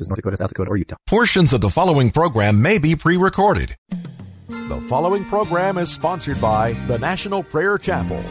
North Dakota, South Dakota, or Utah. Portions of the following program may be pre recorded. The following program is sponsored by the National Prayer Chapel.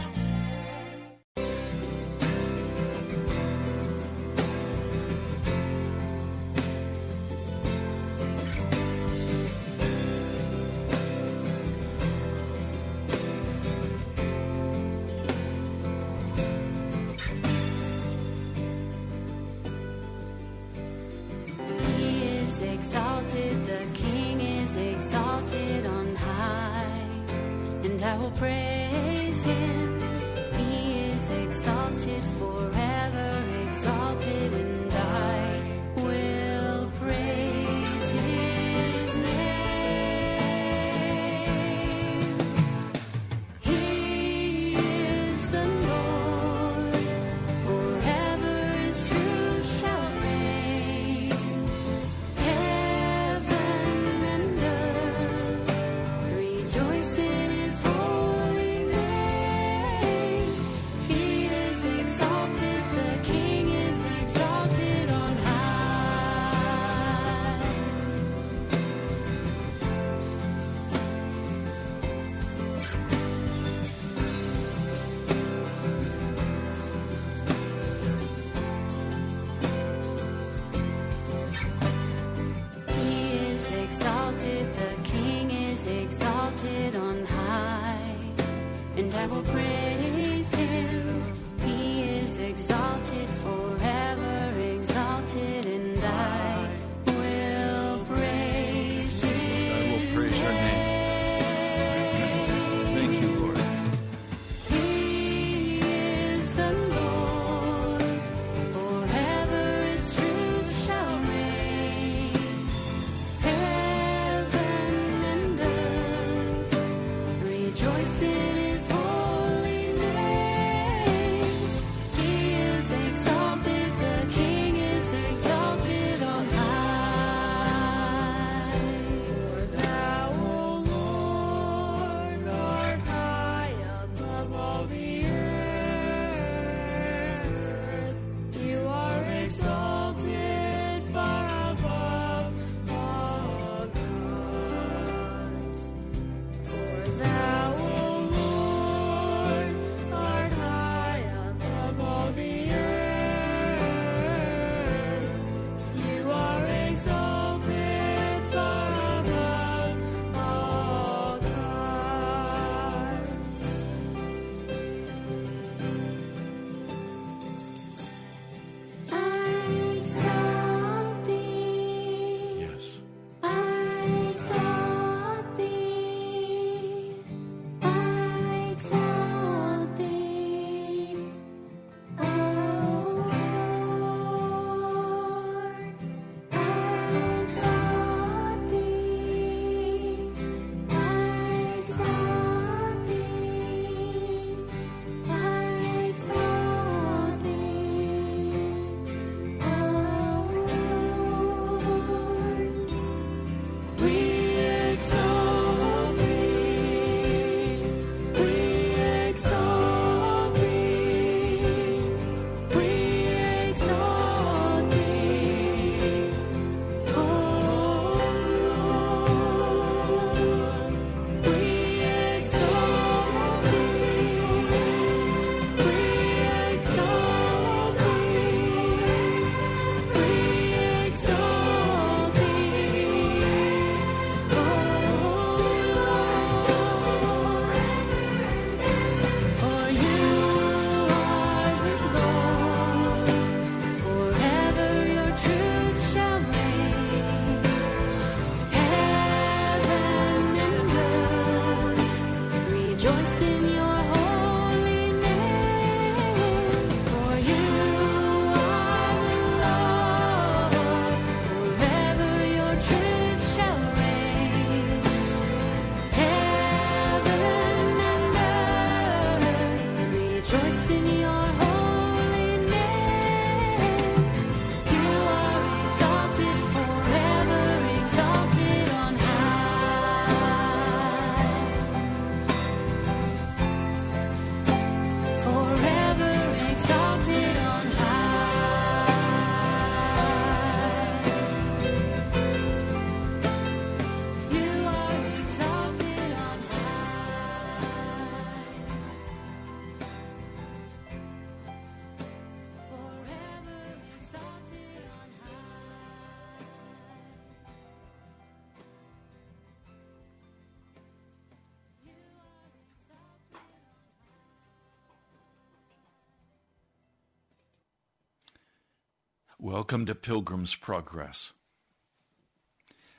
Welcome to Pilgrim's Progress.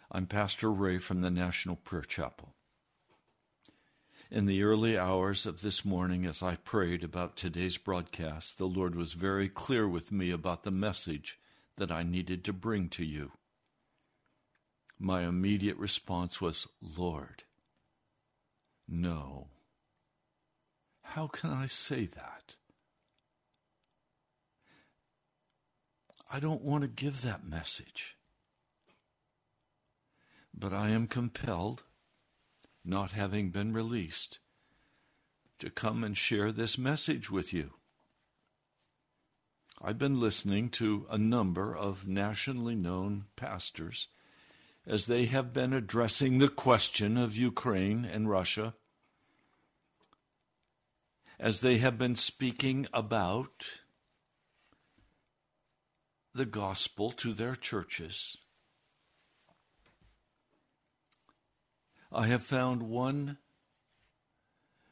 I'm Pastor Ray from the National Prayer Chapel. In the early hours of this morning, as I prayed about today's broadcast, the Lord was very clear with me about the message that I needed to bring to you. My immediate response was, Lord, no. How can I say that? I don't want to give that message. But I am compelled, not having been released, to come and share this message with you. I've been listening to a number of nationally known pastors as they have been addressing the question of Ukraine and Russia, as they have been speaking about the gospel to their churches. I have found one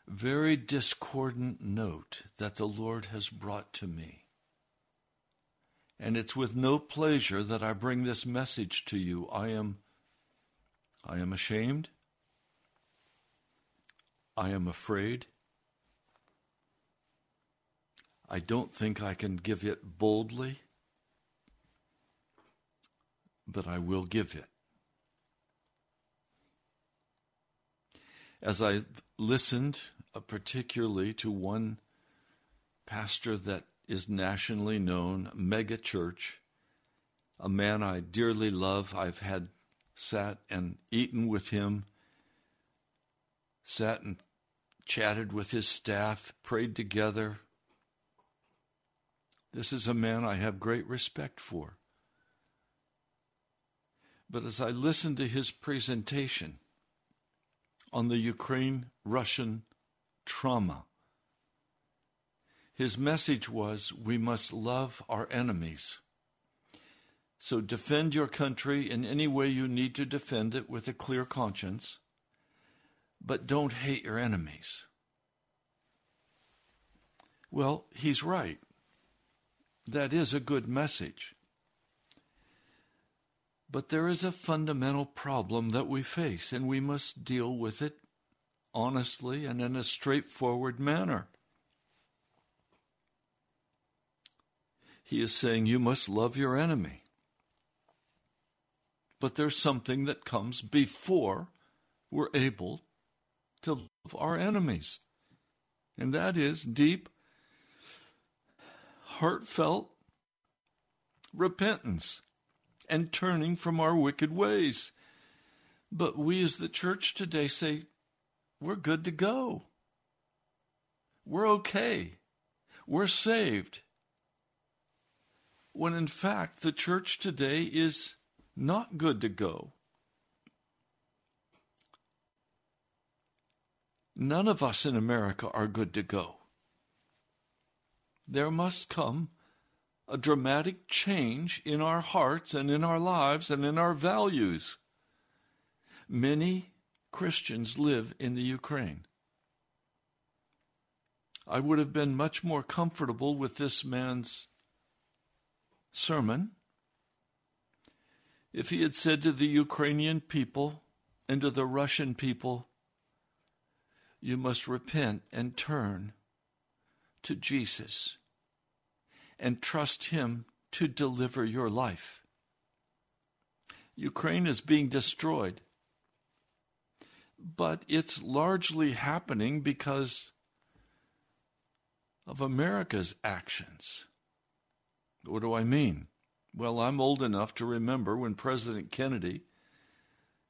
very discordant note that the Lord has brought to me. And it's with no pleasure that I bring this message to you. I am I am ashamed. I am afraid. I don't think I can give it boldly, but I will give it. As I listened uh, particularly to one pastor that is nationally known, mega church, a man I dearly love, I've had sat and eaten with him, sat and chatted with his staff, prayed together. This is a man I have great respect for. But as I listened to his presentation on the Ukraine Russian trauma, his message was we must love our enemies. So defend your country in any way you need to defend it with a clear conscience, but don't hate your enemies. Well, he's right. That is a good message. But there is a fundamental problem that we face, and we must deal with it honestly and in a straightforward manner. He is saying you must love your enemy. But there's something that comes before we're able to love our enemies, and that is deep, heartfelt repentance and turning from our wicked ways. But we as the church today say, we're good to go. We're okay. We're saved. When in fact, the church today is not good to go. None of us in America are good to go. There must come a dramatic change in our hearts and in our lives and in our values. Many Christians live in the Ukraine. I would have been much more comfortable with this man's sermon if he had said to the Ukrainian people and to the Russian people, You must repent and turn to Jesus and trust Him to deliver your life. Ukraine is being destroyed, but it's largely happening because of America's actions. What do I mean? Well, I'm old enough to remember when President Kennedy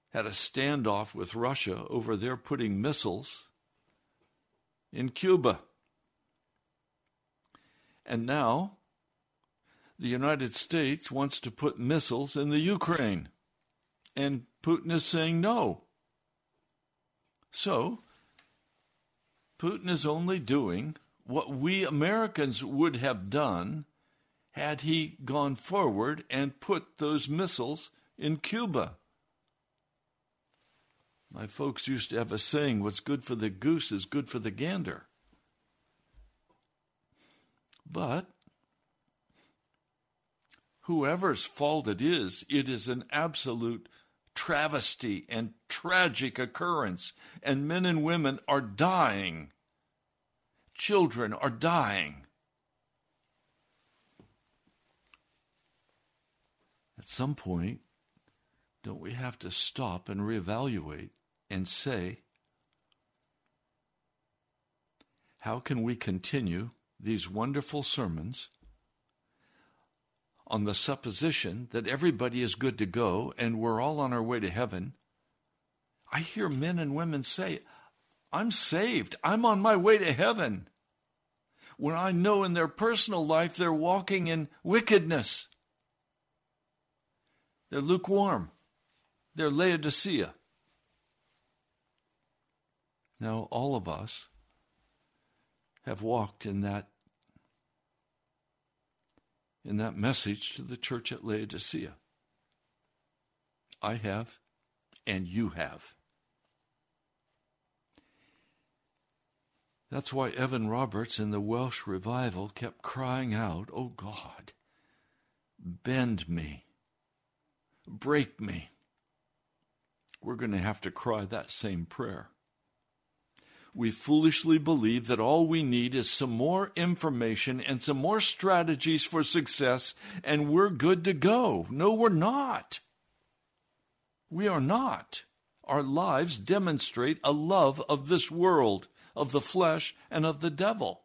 had a standoff with Russia over their putting missiles in Cuba. And now the United States wants to put missiles in the Ukraine. And Putin is saying no. So, Putin is only doing what we Americans would have done had he gone forward and put those missiles in Cuba. My folks used to have a saying what's good for the goose is good for the gander. But whoever's fault it is, it is an absolute travesty and tragic occurrence, and men and women are dying. Children are dying. At some point, don't we have to stop and reevaluate and say, how can we continue these wonderful sermons on the supposition that everybody is good to go and we're all on our way to heaven? I hear men and women say, I'm saved. I'm on my way to heaven. When I know in their personal life they're walking in wickedness. They're lukewarm. They're Laodicea. Now, all of us have walked in that in that message to the church at Laodicea. I have, and you have. That's why Evan Roberts in the Welsh revival kept crying out, Oh God, bend me, break me. We're going to have to cry that same prayer. We foolishly believe that all we need is some more information and some more strategies for success, and we're good to go. No, we're not. We are not. Our lives demonstrate a love of this world, of the flesh, and of the devil.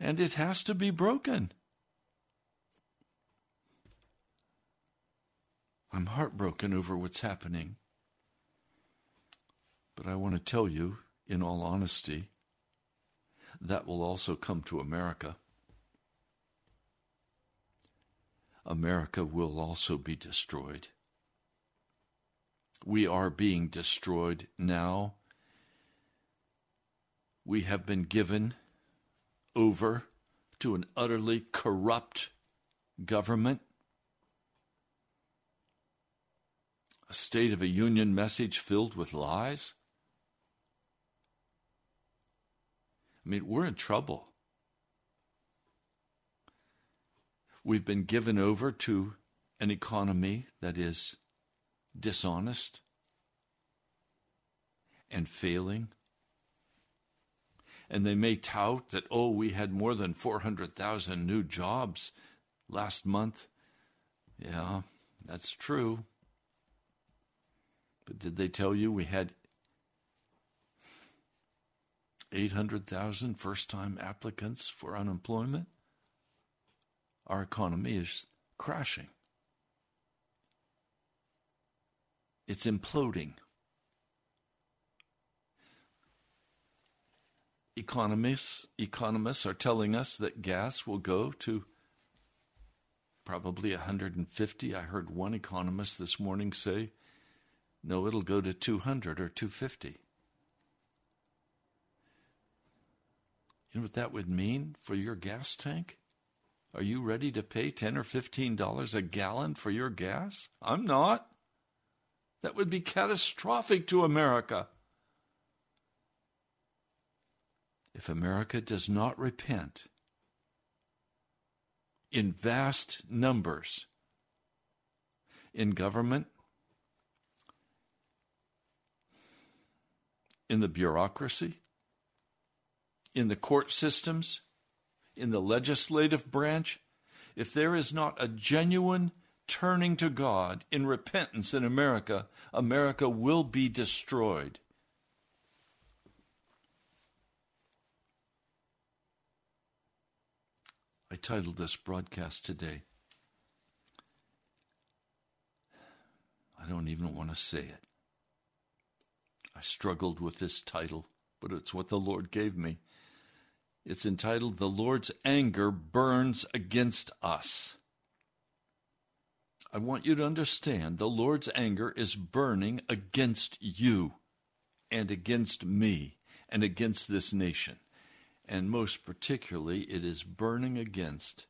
And it has to be broken. I'm heartbroken over what's happening. But I want to tell you, in all honesty, that will also come to America. America will also be destroyed. We are being destroyed now. We have been given over to an utterly corrupt government. A State of a Union message filled with lies. I mean, we're in trouble. We've been given over to an economy that is dishonest and failing. And they may tout that, oh, we had more than 400,000 new jobs last month. Yeah, that's true. But did they tell you we had 800,000 first time applicants for unemployment? Our economy is crashing. It's imploding. Economists, economists are telling us that gas will go to probably 150. I heard one economist this morning say, no, it'll go to 200 or 250. What that would mean for your gas tank? Are you ready to pay 10 or 15 dollars a gallon for your gas? I'm not. That would be catastrophic to America. If America does not repent in vast numbers in government, in the bureaucracy, in the court systems, in the legislative branch, if there is not a genuine turning to God in repentance in America, America will be destroyed. I titled this broadcast today. I don't even want to say it. I struggled with this title, but it's what the Lord gave me. It's entitled The Lord's Anger Burns Against Us. I want you to understand the Lord's anger is burning against you and against me and against this nation. And most particularly, it is burning against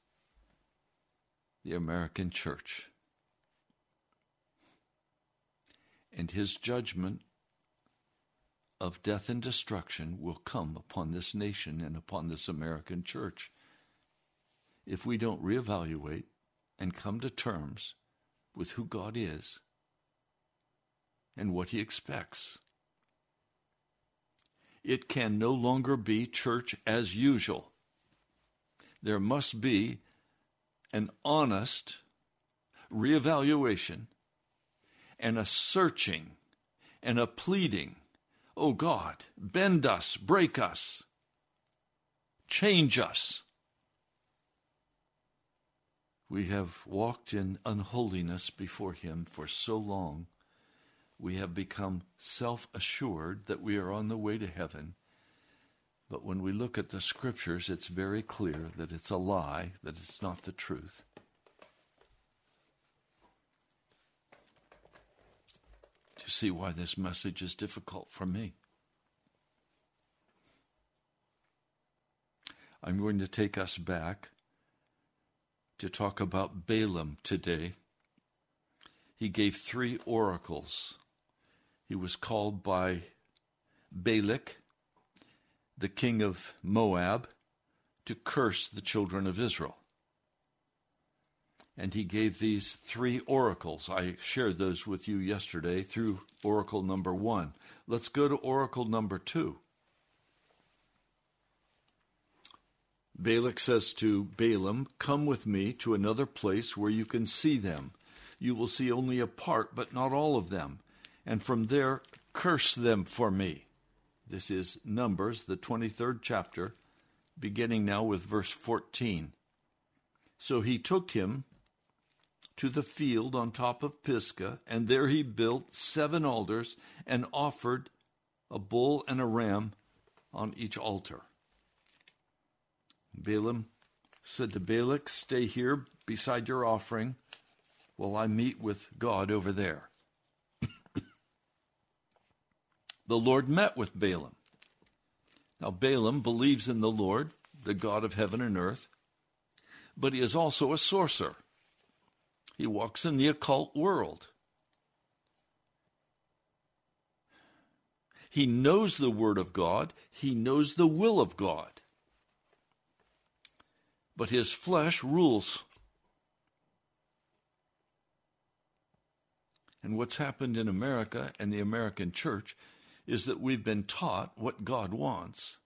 the American church. And his judgment of death and destruction will come upon this nation and upon this American church if we don't reevaluate and come to terms with who God is and what He expects. It can no longer be church as usual. There must be an honest reevaluation and a searching and a pleading. Oh God, bend us, break us, change us. We have walked in unholiness before Him for so long, we have become self assured that we are on the way to heaven. But when we look at the scriptures, it's very clear that it's a lie, that it's not the truth. See why this message is difficult for me? I'm going to take us back to talk about Balaam today. He gave three oracles. He was called by Balak, the king of Moab, to curse the children of Israel. And he gave these three oracles. I shared those with you yesterday through oracle number one. Let's go to oracle number two. Balak says to Balaam, Come with me to another place where you can see them. You will see only a part, but not all of them. And from there, curse them for me. This is Numbers, the 23rd chapter, beginning now with verse 14. So he took him to the field on top of Pisgah, and there he built seven altars and offered a bull and a ram on each altar. Balaam said to Balak, Stay here beside your offering while I meet with God over there. the Lord met with Balaam. Now, Balaam believes in the Lord, the God of heaven and earth, but he is also a sorcerer. He walks in the occult world. He knows the Word of God, he knows the will of God but his flesh rules. And what's happened in America and the American church is that we've been taught what God wants,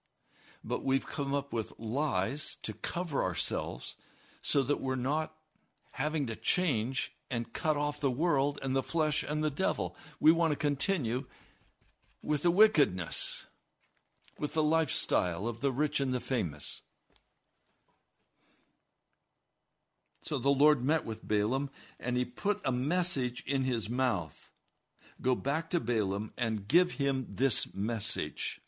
but we've come up with lies to cover ourselves so that we're not having to change and cut off the world and the flesh and the devil. We want to continue with the wickedness, with the lifestyle of the rich and the famous. So the Lord met with Balaam, and he put a message in his mouth. Go back to Balaam and give him this message.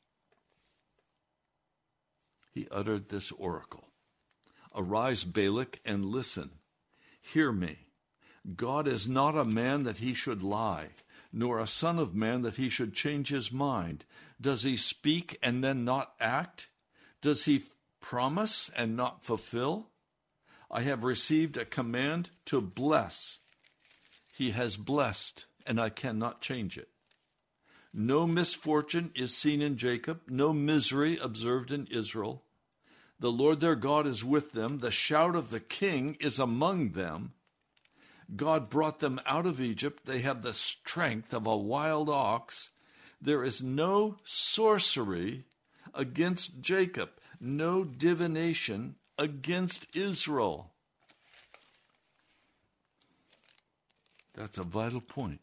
He uttered this oracle Arise, Balak, and listen. Hear me. God is not a man that he should lie, nor a son of man that he should change his mind. Does he speak and then not act? Does he promise and not fulfill? I have received a command to bless. He has blessed, and I cannot change it. No misfortune is seen in Jacob, no misery observed in Israel. The Lord their God is with them, the shout of the king is among them. God brought them out of Egypt. They have the strength of a wild ox. There is no sorcery against Jacob, no divination against Israel. That's a vital point.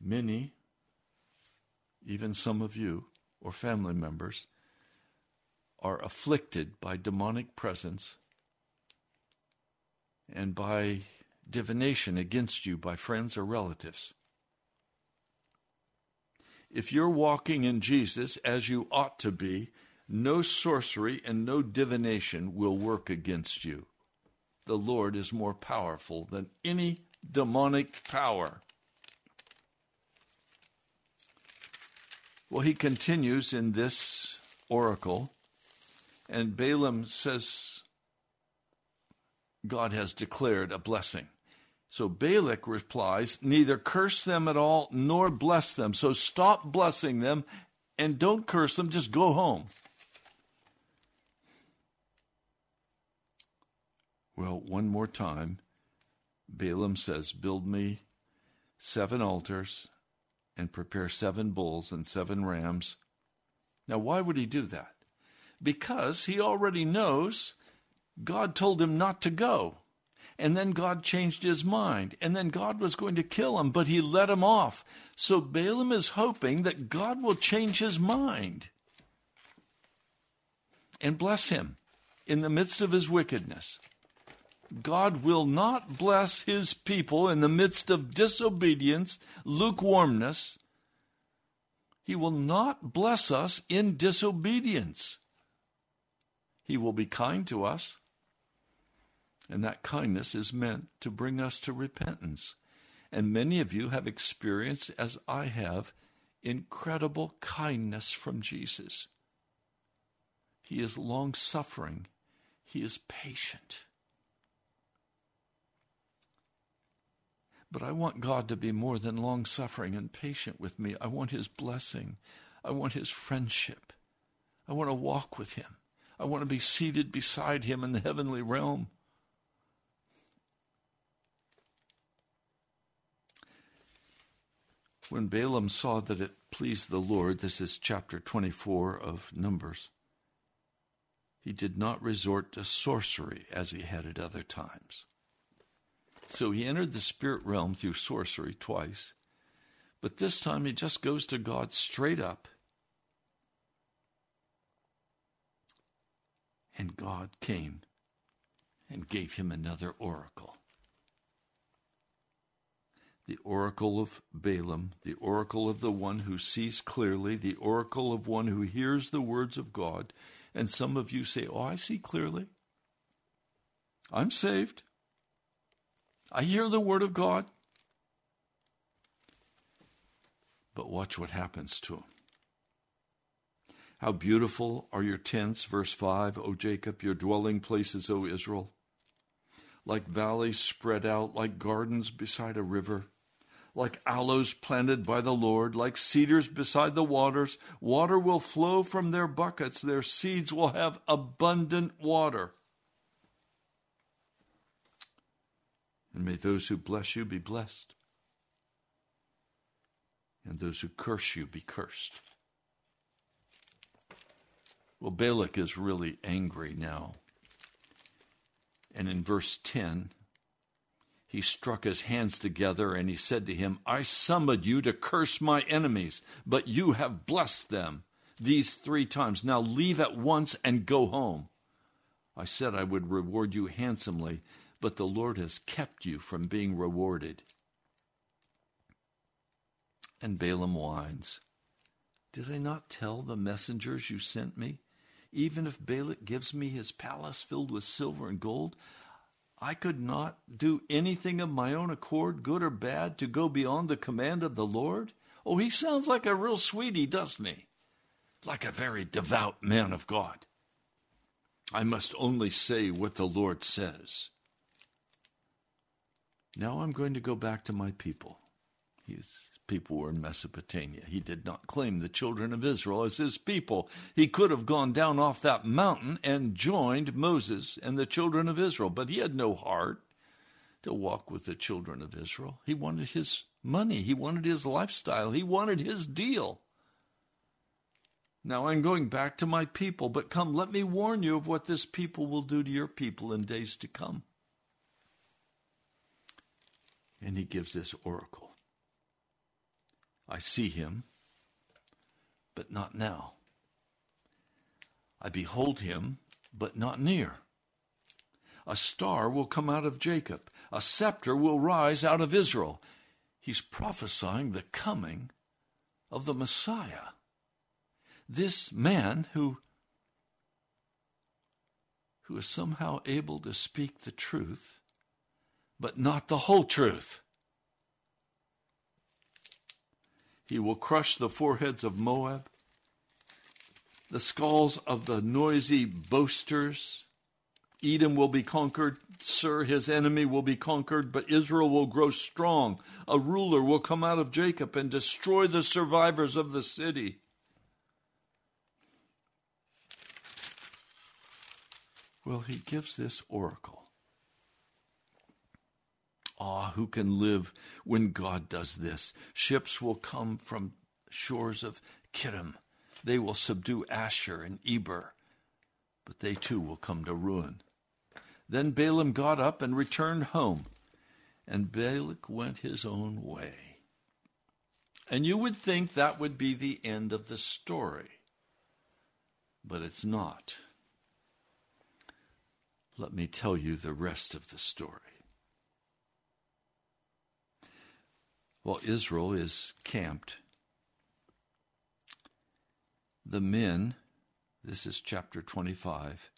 Many, even some of you or family members, are afflicted by demonic presence and by divination against you by friends or relatives. If you're walking in Jesus as you ought to be, no sorcery and no divination will work against you. The Lord is more powerful than any demonic power. Well, he continues in this oracle, and Balaam says, God has declared a blessing. So Balak replies, Neither curse them at all nor bless them. So stop blessing them and don't curse them, just go home. Well, one more time, Balaam says, Build me seven altars and prepare seven bulls and seven rams. Now, why would he do that? Because he already knows God told him not to go. And then God changed his mind. And then God was going to kill him, but he let him off. So Balaam is hoping that God will change his mind and bless him in the midst of his wickedness. God will not bless his people in the midst of disobedience, lukewarmness. He will not bless us in disobedience. He will be kind to us. And that kindness is meant to bring us to repentance. And many of you have experienced, as I have, incredible kindness from Jesus. He is long suffering, He is patient. But I want God to be more than long suffering and patient with me. I want His blessing. I want His friendship. I want to walk with Him. I want to be seated beside Him in the heavenly realm. When Balaam saw that it pleased the Lord, this is chapter 24 of Numbers, he did not resort to sorcery as he had at other times. So he entered the spirit realm through sorcery twice, but this time he just goes to God straight up. And God came and gave him another oracle. The oracle of Balaam, the oracle of the one who sees clearly, the oracle of one who hears the words of God. And some of you say, Oh, I see clearly. I'm saved. I hear the word of God. But watch what happens to him. How beautiful are your tents, verse 5, O Jacob, your dwelling places, O Israel. Like valleys spread out, like gardens beside a river, like aloes planted by the Lord, like cedars beside the waters. Water will flow from their buckets, their seeds will have abundant water. And may those who bless you be blessed, and those who curse you be cursed. Well, Balak is really angry now. And in verse 10, he struck his hands together and he said to him, I summoned you to curse my enemies, but you have blessed them these three times. Now leave at once and go home. I said I would reward you handsomely, but the Lord has kept you from being rewarded. And Balaam whines, Did I not tell the messengers you sent me? Even if Balak gives me his palace filled with silver and gold, I could not do anything of my own accord, good or bad, to go beyond the command of the Lord? Oh, he sounds like a real sweetie, doesn't he? Like a very devout man of God. I must only say what the Lord says. Now I'm going to go back to my people. His people were in Mesopotamia. He did not claim the children of Israel as his people. He could have gone down off that mountain and joined Moses and the children of Israel, but he had no heart to walk with the children of Israel. He wanted his money, he wanted his lifestyle, he wanted his deal. Now I'm going back to my people, but come, let me warn you of what this people will do to your people in days to come. And he gives this oracle I see him, but not now. I behold him, but not near. A star will come out of Jacob, a scepter will rise out of Israel. He's prophesying the coming of the Messiah. This man who who is somehow able to speak the truth, but not the whole truth. He will crush the foreheads of Moab, the skulls of the noisy boasters. Edom will be conquered. Seir, his enemy will be conquered, but Israel will grow strong. A ruler will come out of Jacob and destroy the survivors of the city. Well, he gives this oracle. Ah, who can live when God does this? Ships will come from shores of Kittim. They will subdue Ashur and Eber, but they too will come to ruin. Then Balaam got up and returned home, and Balak went his own way. And you would think that would be the end of the story, but it's not. Let me tell you the rest of the story. While Israel is camped, the men, this is chapter 25,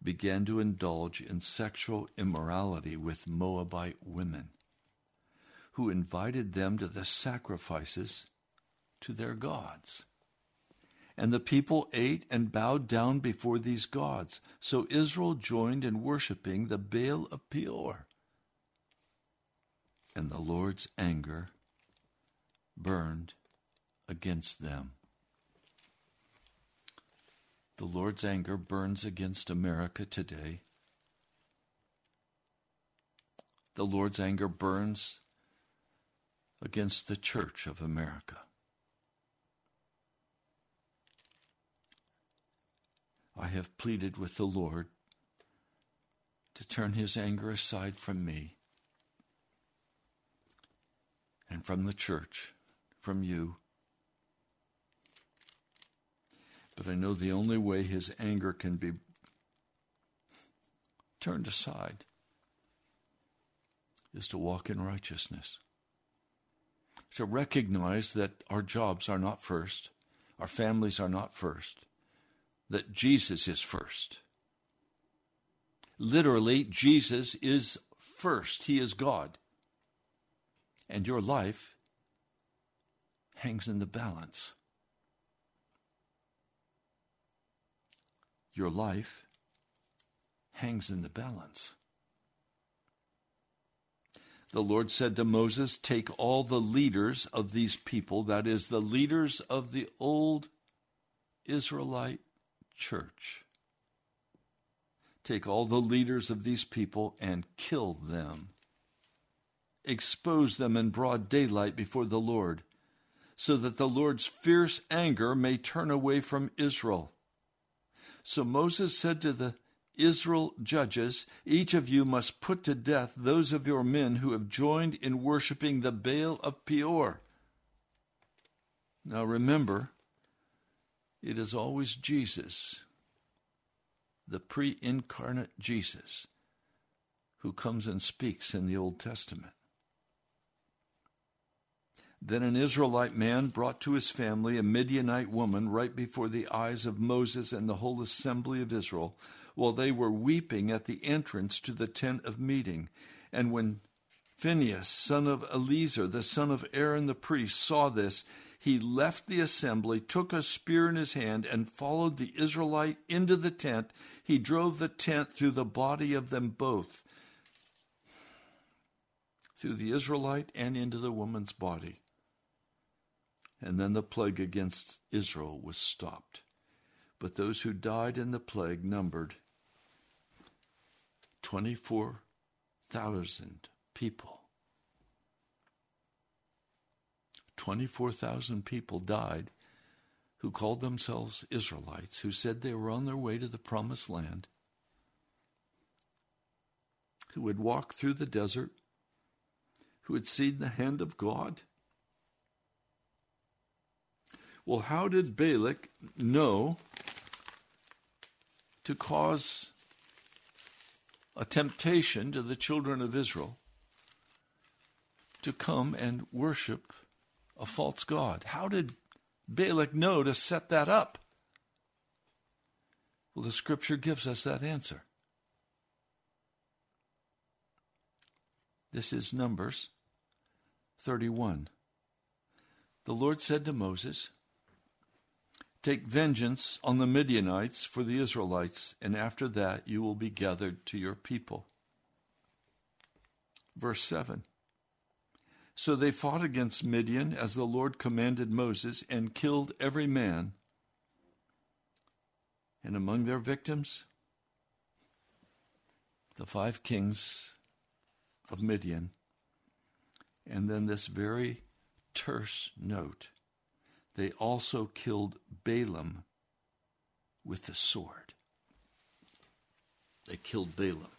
began to indulge in sexual immorality with Moabite women, who invited them to the sacrifices to their gods. And the people ate and bowed down before these gods. So Israel joined in worshiping the Baal of Peor. And the Lord's anger burned against them. The Lord's anger burns against America today. The Lord's anger burns against the Church of America. I have pleaded with the Lord to turn his anger aside from me and from the church, from you. But I know the only way his anger can be turned aside is to walk in righteousness, to recognize that our jobs are not first, our families are not first that Jesus is first. Literally, Jesus is first. He is God. And your life hangs in the balance. Your life hangs in the balance. The Lord said to Moses, Take all the leaders of these people, that is, the leaders of the old Israelite church. Take all the leaders of these people and kill them. Expose them in broad daylight before the Lord, so that the Lord's fierce anger may turn away from Israel. So Moses said to the Israel judges, Each of you must put to death those of your men who have joined in worshiping the Baal of Peor. Now remember, it is always Jesus, the pre incarnate Jesus, who comes and speaks in the Old Testament. Then an Israelite man brought to his family a Midianite woman right before the eyes of Moses and the whole assembly of Israel, while they were weeping at the entrance to the tent of meeting. And when Phinehas, son of Eleazar, the son of Aaron the priest, saw this, he left the assembly, took a spear in his hand, and followed the Israelite into the tent. He drove the tent through the body of them both, through the Israelite and into the woman's body. And then the plague against Israel was stopped. But those who died in the plague numbered 24,000 people. 24,000 people died who called themselves Israelites, who said they were on their way to the promised land, who would walk through the desert, who had seen the hand of God. Well, how did Balak know to cause a temptation to the children of Israel to come and worship a false god. How did Balak know to set that up? Well, the scripture gives us that answer. This is Numbers 31. The Lord said to Moses, Take vengeance on the Midianites for the Israelites, and after that you will be gathered to your people. Verse 7 so they fought against Midian as the Lord commanded Moses and killed every man. And among their victims, the five kings of Midian. And then this very terse note they also killed Balaam with the sword. They killed Balaam.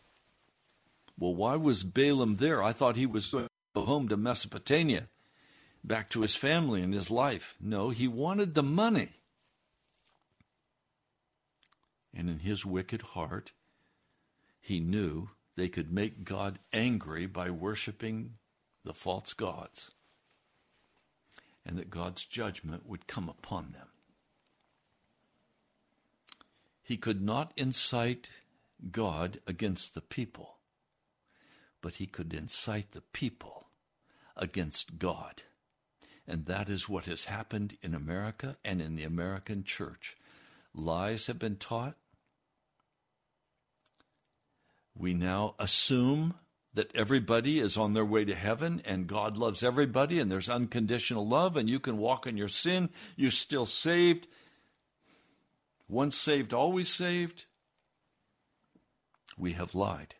Well, why was Balaam there? I thought he was going to go home to Mesopotamia, back to his family and his life. No, he wanted the money. And in his wicked heart, he knew they could make God angry by worshiping the false gods, and that God's judgment would come upon them. He could not incite God against the people, but he could incite the people against God. And that is what has happened in America and in the American church. Lies have been taught. We now assume that everybody is on their way to heaven and God loves everybody and there's unconditional love and you can walk in your sin. You're still saved. Once saved, always saved. We have lied.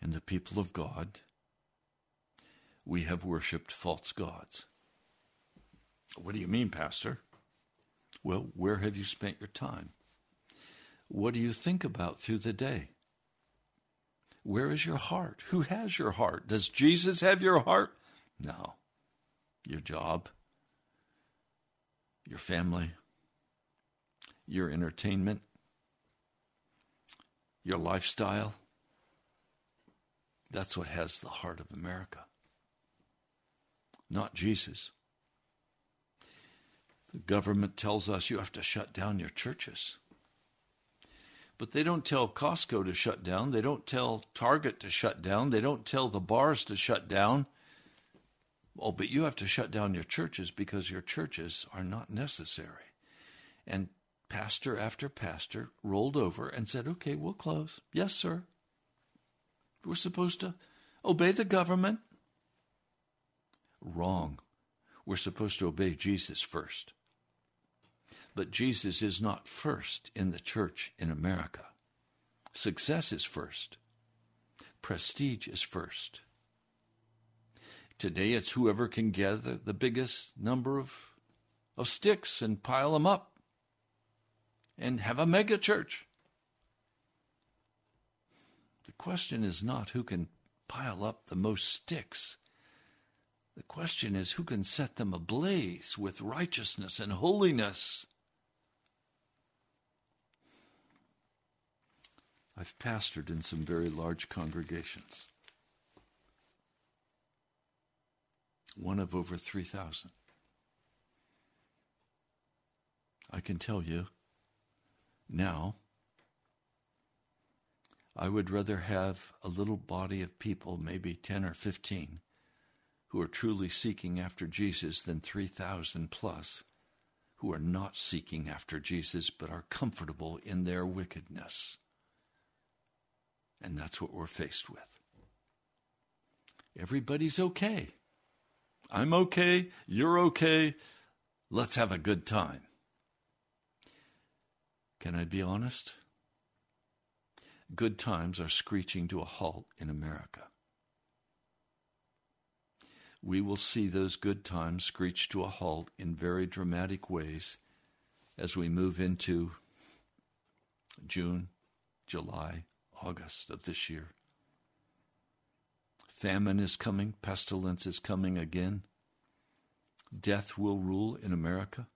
And the people of God, we have worshiped false gods. What do you mean, Pastor? Well, where have you spent your time? What do you think about through the day? Where is your heart? Who has your heart? Does Jesus have your heart? No. Your job, your family, your entertainment, your lifestyle. That's what has the heart of America, not Jesus. The government tells us you have to shut down your churches. But they don't tell Costco to shut down. They don't tell Target to shut down. They don't tell the bars to shut down. Oh, but you have to shut down your churches because your churches are not necessary. And pastor after pastor rolled over and said, okay, we'll close. Yes, sir. We're supposed to obey the government. Wrong. We're supposed to obey Jesus first. But Jesus is not first in the church in America. Success is first, prestige is first. Today it's whoever can gather the biggest number of, of sticks and pile them up and have a mega church. The question is not who can pile up the most sticks. The question is who can set them ablaze with righteousness and holiness. I've pastored in some very large congregations, one of over 3,000. I can tell you now, I would rather have a little body of people, maybe 10 or 15, who are truly seeking after Jesus than 3,000 plus who are not seeking after Jesus but are comfortable in their wickedness. And that's what we're faced with. Everybody's okay. I'm okay. You're okay. Let's have a good time. Can I be honest? Good times are screeching to a halt in America. We will see those good times screech to a halt in very dramatic ways as we move into June, July, August of this year. Famine is coming, pestilence is coming again. Death will rule in America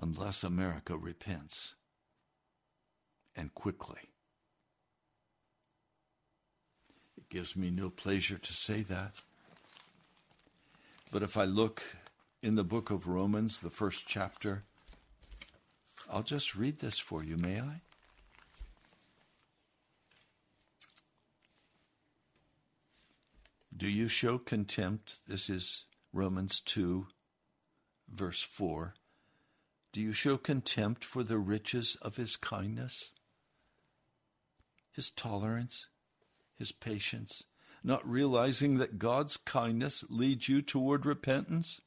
unless America repents and quickly. It gives me no pleasure to say that. But if I look in the book of Romans, the first chapter, I'll just read this for you, may I? Do you show contempt? This is Romans 2, verse 4. Do you show contempt for the riches of his kindness, his tolerance, his patience, not realizing that God's kindness leads you toward repentance?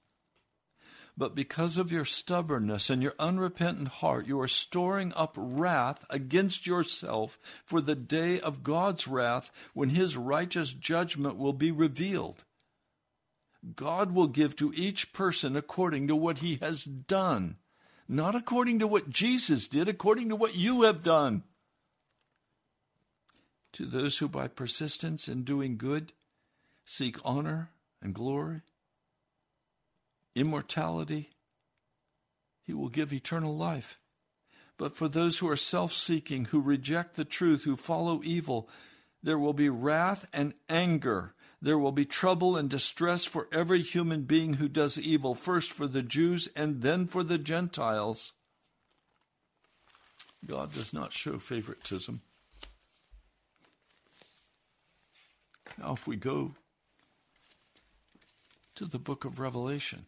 But because of your stubbornness and your unrepentant heart, you are storing up wrath against yourself for the day of God's wrath when his righteous judgment will be revealed. God will give to each person according to what he has done, not according to what Jesus did, according to what you have done. To those who by persistence in doing good seek honor and glory, immortality, he will give eternal life. But for those who are self seeking, who reject the truth, who follow evil, there will be wrath and anger. There will be trouble and distress for every human being who does evil, first for the Jews and then for the Gentiles. God does not show favoritism. Now, if we go to the book of Revelation,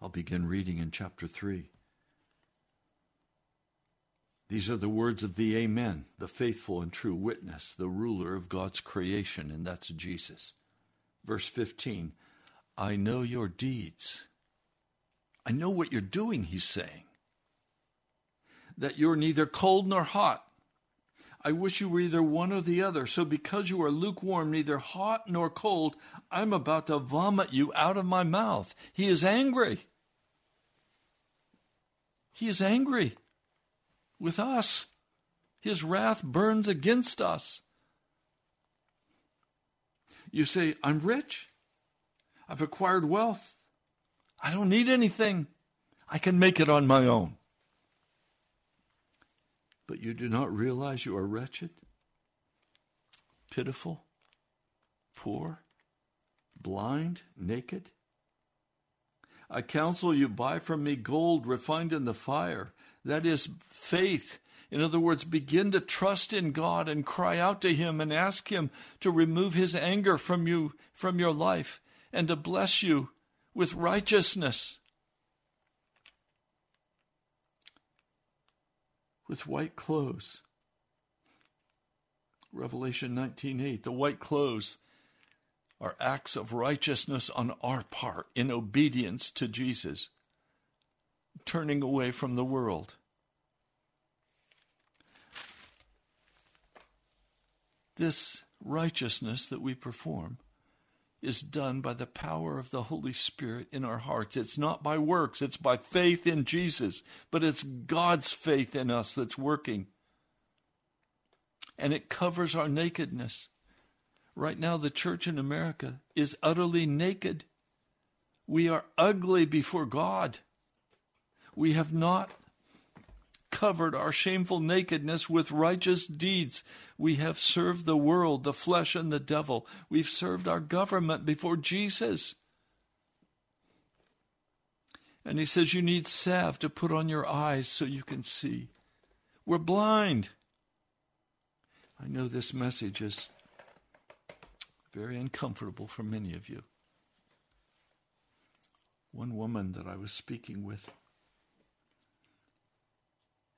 I'll begin reading in chapter 3. These are the words of the Amen, the faithful and true witness, the ruler of God's creation, and that's Jesus. Verse 15 I know your deeds. I know what you're doing, he's saying. That you're neither cold nor hot. I wish you were either one or the other. So because you are lukewarm, neither hot nor cold, I'm about to vomit you out of my mouth. He is angry. He is angry with us. His wrath burns against us. You say, I'm rich. I've acquired wealth. I don't need anything. I can make it on my own. But you do not realize you are wretched, pitiful, poor, blind, naked. I counsel you buy from me gold refined in the fire, that is faith. In other words, begin to trust in God and cry out to him and ask him to remove his anger from you from your life and to bless you with righteousness. With white clothes. Revelation 19:8 the white clothes are acts of righteousness on our part in obedience to Jesus turning away from the world. This righteousness that we perform is done by the power of the Holy Spirit in our hearts. It's not by works, it's by faith in Jesus, but it's God's faith in us that's working. And it covers our nakedness. Right now, the church in America is utterly naked. We are ugly before God. We have not covered our shameful nakedness with righteous deeds. We have served the world, the flesh, and the devil. We've served our government before Jesus. And he says, You need salve to put on your eyes so you can see. We're blind. I know this message is very uncomfortable for many of you. One woman that I was speaking with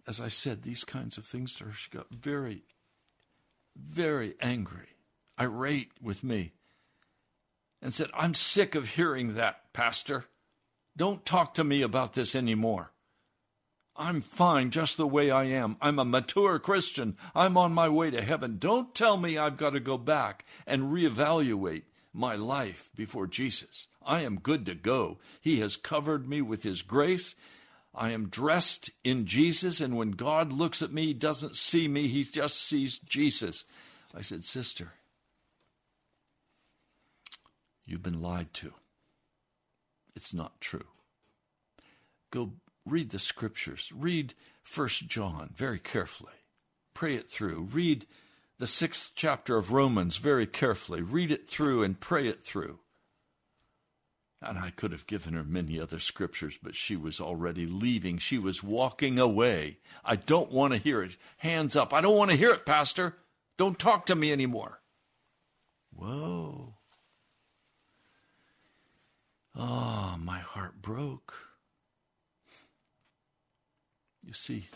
as I said these kinds of things to her, she got very, very angry, irate with me, and said, I'm sick of hearing that, Pastor. Don't talk to me about this anymore. I'm fine just the way I am. I'm a mature Christian. I'm on my way to heaven. Don't tell me I've got to go back and reevaluate my life before Jesus. I am good to go. He has covered me with His grace. I am dressed in Jesus, and when God looks at me, He doesn't see me, He just sees Jesus. I said, Sister, you've been lied to. It's not true. Go read the scriptures. Read First John very carefully. Pray it through. Read the sixth chapter of Romans very carefully. Read it through and pray it through. And I could have given her many other scriptures, but she was already leaving. She was walking away. I don't want to hear it. Hands up. I don't want to hear it, Pastor. Don't talk to me anymore. Whoa. Ah, oh, my heart broke. You see,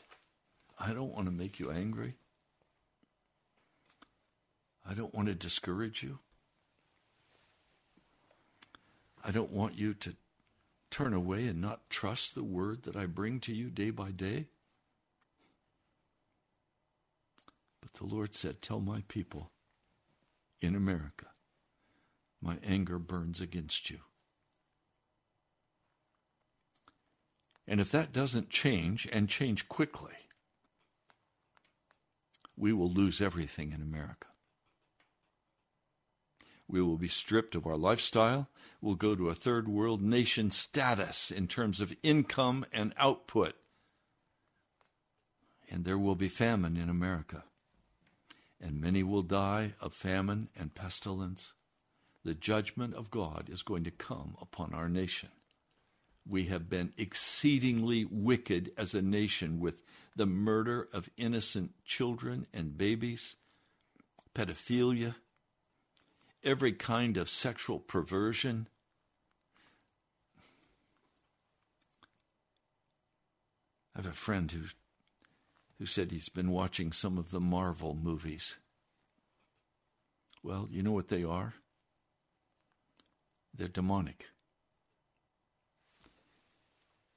I don't want to make you angry. I don't want to discourage you. I don't want you to turn away and not trust the word that I bring to you day by day. But the Lord said, Tell my people in America, my anger burns against you. And if that doesn't change and change quickly, we will lose everything in America. We will be stripped of our lifestyle. We'll go to a third world nation status in terms of income and output. And there will be famine in America. And many will die of famine and pestilence. The judgment of God is going to come upon our nation. We have been exceedingly wicked as a nation with the murder of innocent children and babies, pedophilia, every kind of sexual perversion. I have a friend who, who said he's been watching some of the Marvel movies. Well, you know what they are? They're demonic.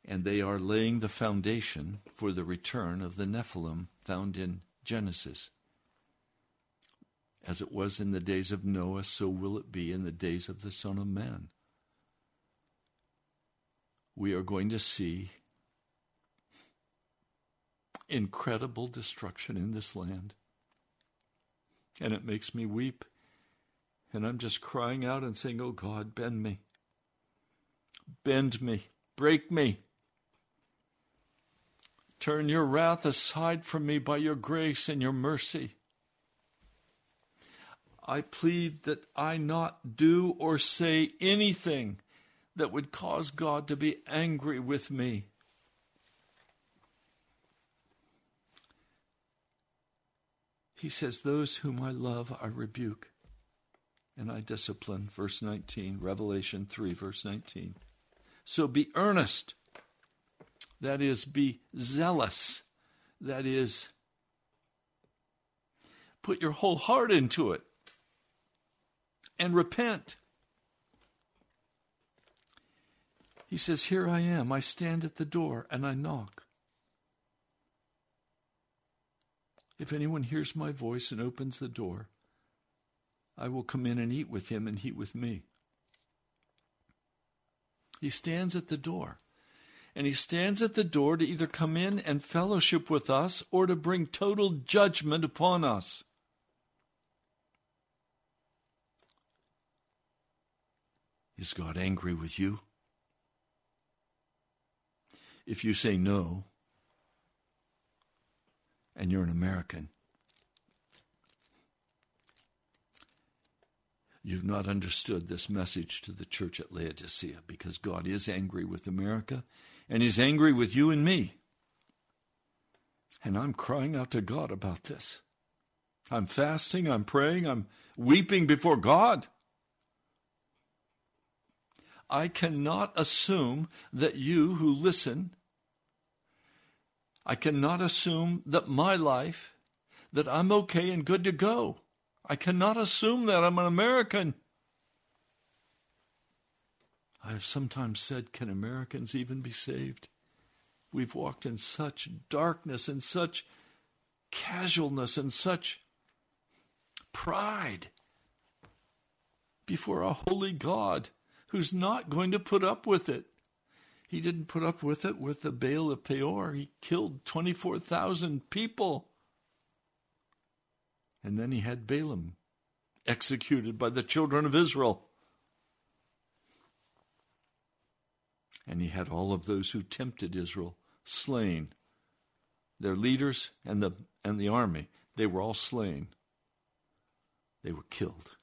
And they are laying the foundation for the return of the Nephilim found in Genesis. As it was in the days of Noah, so will it be in the days of the Son of Man. We are going to see incredible destruction in this land. And it makes me weep. And I'm just crying out and saying, Oh God, bend me. Bend me. Break me. Turn your wrath aside from me by your grace and your mercy. I plead that I not do or say anything that would cause God to be angry with me. He says, Those whom I love, I rebuke and I discipline. Verse 19, Revelation 3, verse 19. So be earnest. That is, be zealous. That is, put your whole heart into it and repent. He says, Here I am. I stand at the door and I knock. If anyone hears my voice and opens the door, I will come in and eat with him and he with me. He stands at the door. And he stands at the door to either come in and fellowship with us or to bring total judgment upon us. Is God angry with you? If you say no, and you're an American, you've not understood this message to the church at Laodicea because God is angry with America and He's angry with you and me. And I'm crying out to God about this. I'm fasting, I'm praying, I'm weeping before God. I cannot assume that you who listen, I cannot assume that my life, that I'm okay and good to go. I cannot assume that I'm an American. I have sometimes said, can Americans even be saved? We've walked in such darkness and such casualness and such pride before a holy God who's not going to put up with it. He didn't put up with it with the Baal of Peor. He killed 24,000 people. And then he had Balaam executed by the children of Israel. And he had all of those who tempted Israel slain. Their leaders and the, and the army, they were all slain. They were killed.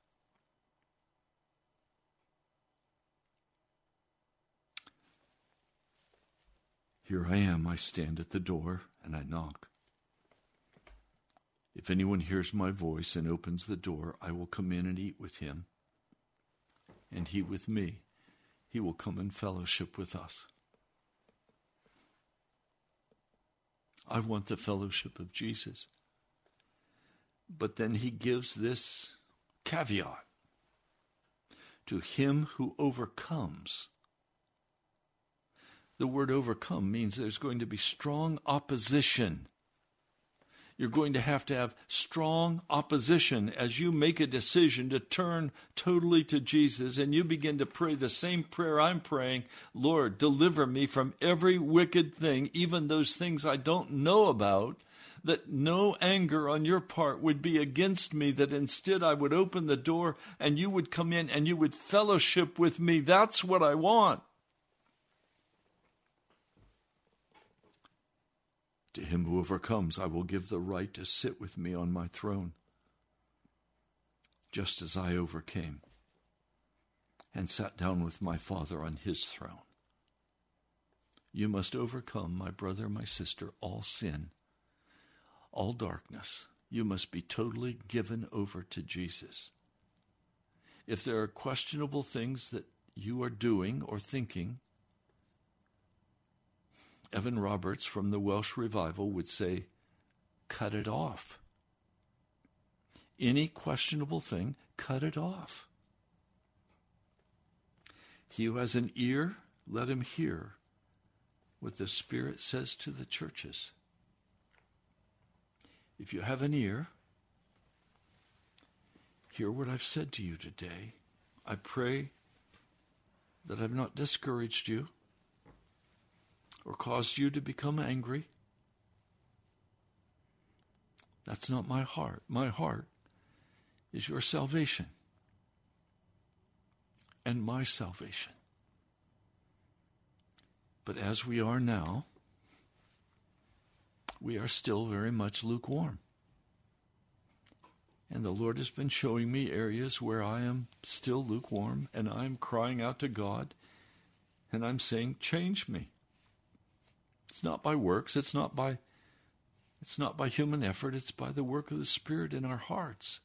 Here I am, I stand at the door and I knock. If anyone hears my voice and opens the door, I will come in and eat with him, and he with me. He will come in fellowship with us. I want the fellowship of Jesus. But then he gives this caveat to him who overcomes. The word overcome means there's going to be strong opposition. You're going to have to have strong opposition as you make a decision to turn totally to Jesus and you begin to pray the same prayer I'm praying Lord, deliver me from every wicked thing, even those things I don't know about. That no anger on your part would be against me, that instead I would open the door and you would come in and you would fellowship with me. That's what I want. To him who overcomes, I will give the right to sit with me on my throne, just as I overcame and sat down with my Father on his throne. You must overcome, my brother, my sister, all sin, all darkness. You must be totally given over to Jesus. If there are questionable things that you are doing or thinking, Evan Roberts from the Welsh Revival would say, cut it off. Any questionable thing, cut it off. He who has an ear, let him hear what the Spirit says to the churches. If you have an ear, hear what I've said to you today. I pray that I've not discouraged you or caused you to become angry. That's not my heart. My heart is your salvation and my salvation. But as we are now, we are still very much lukewarm. And the Lord has been showing me areas where I am still lukewarm and I'm crying out to God and I'm saying, Change me. It's not by works, it's not by it's not by human effort, it's by the work of the Spirit in our hearts.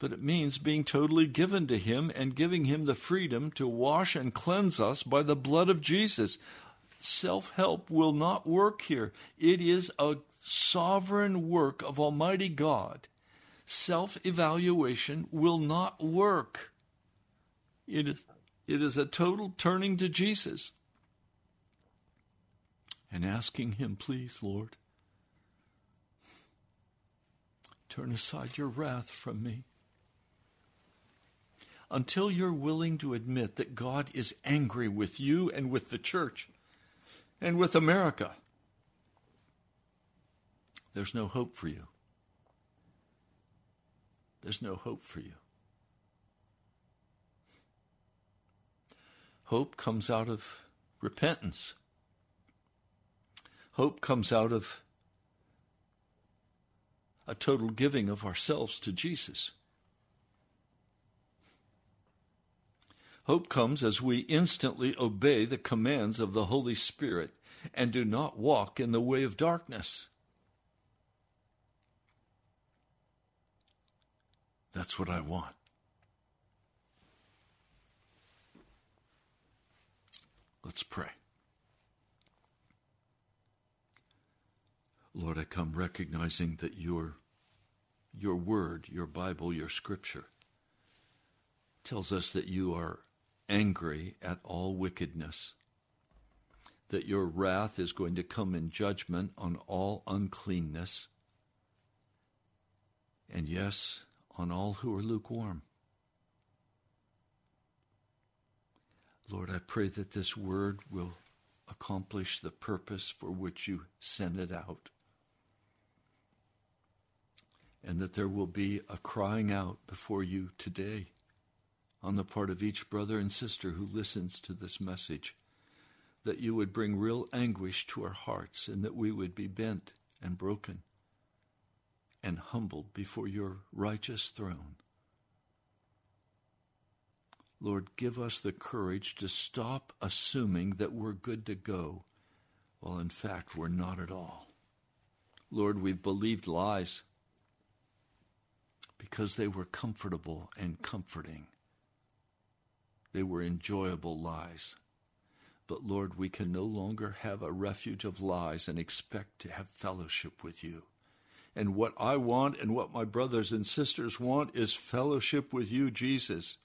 But it means being totally given to Him and giving Him the freedom to wash and cleanse us by the blood of Jesus. Self help will not work here. It is a sovereign work of Almighty God. Self evaluation will not work. It is, it is a total turning to Jesus and asking Him, please, Lord, turn aside your wrath from me. Until you're willing to admit that God is angry with you and with the church and with America, there's no hope for you. There's no hope for you. Hope comes out of repentance. Hope comes out of a total giving of ourselves to Jesus. Hope comes as we instantly obey the commands of the Holy Spirit and do not walk in the way of darkness. That's what I want. Let's pray. Lord, I come recognizing that your, your word, your Bible, your scripture tells us that you are angry at all wickedness, that your wrath is going to come in judgment on all uncleanness, and yes, on all who are lukewarm. Lord, I pray that this word will accomplish the purpose for which you sent it out and that there will be a crying out before you today on the part of each brother and sister who listens to this message, that you would bring real anguish to our hearts and that we would be bent and broken and humbled before your righteous throne. Lord, give us the courage to stop assuming that we're good to go, while in fact we're not at all. Lord, we've believed lies because they were comfortable and comforting. They were enjoyable lies. But Lord, we can no longer have a refuge of lies and expect to have fellowship with you. And what I want and what my brothers and sisters want is fellowship with you, Jesus.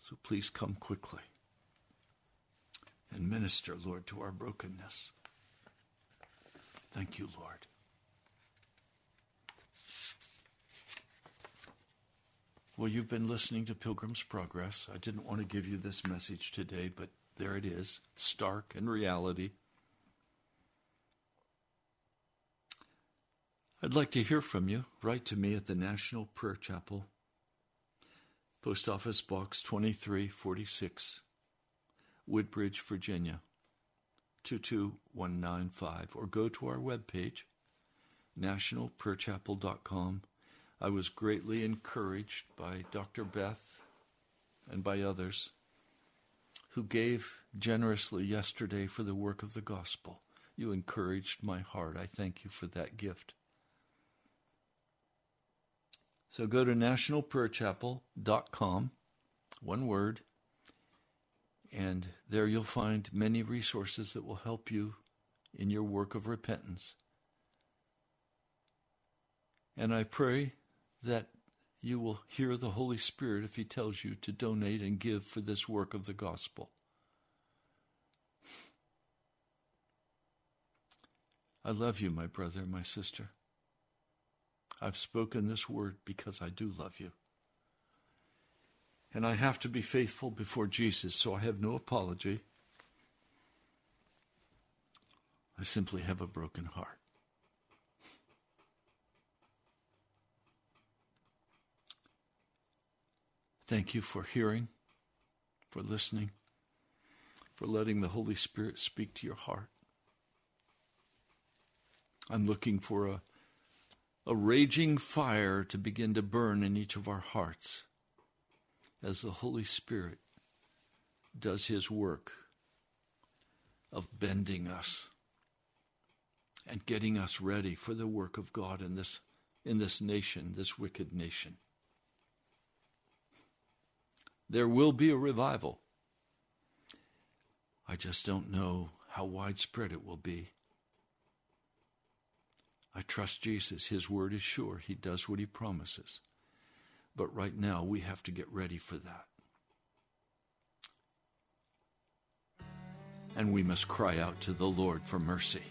So please come quickly and minister, Lord, to our brokenness. Thank you, Lord. Well, you've been listening to Pilgrim's Progress. I didn't want to give you this message today, but there it is, stark in reality. I'd like to hear from you. Write to me at the National Prayer Chapel, Post Office Box 2346, Woodbridge, Virginia 22195, or go to our webpage, nationalprayerchapel.com. I was greatly encouraged by Dr. Beth and by others who gave generously yesterday for the work of the gospel. You encouraged my heart. I thank you for that gift. So go to nationalprayerchapel.com, one word, and there you'll find many resources that will help you in your work of repentance. And I pray that you will hear the Holy Spirit if He tells you to donate and give for this work of the gospel. I love you, my brother, my sister. I've spoken this word because I do love you. And I have to be faithful before Jesus, so I have no apology. I simply have a broken heart. Thank you for hearing, for listening, for letting the Holy Spirit speak to your heart. I'm looking for a, a raging fire to begin to burn in each of our hearts as the Holy Spirit does his work of bending us and getting us ready for the work of God in this in this nation, this wicked nation. There will be a revival. I just don't know how widespread it will be. I trust Jesus. His word is sure. He does what he promises. But right now, we have to get ready for that. And we must cry out to the Lord for mercy.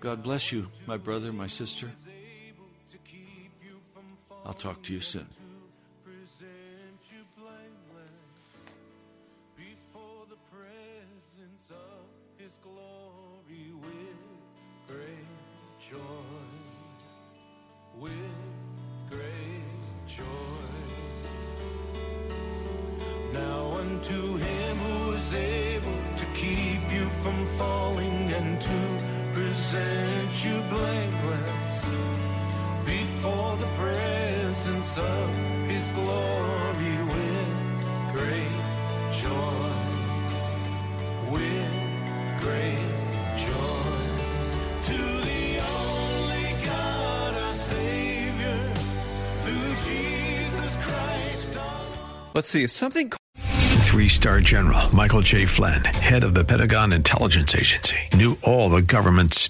God bless you, my brother, my sister. I'll talk to you soon. present you blameless before the presence of his glory with great joy, with great joy. Now unto him who is able to keep you from falling and to present you blameless presence of his glory with great joy, with great joy. To the only God, our Savior, through Jesus Christ our Let's see, if something Three star general Michael J. Flynn, head of the Pentagon Intelligence Agency, knew all the government's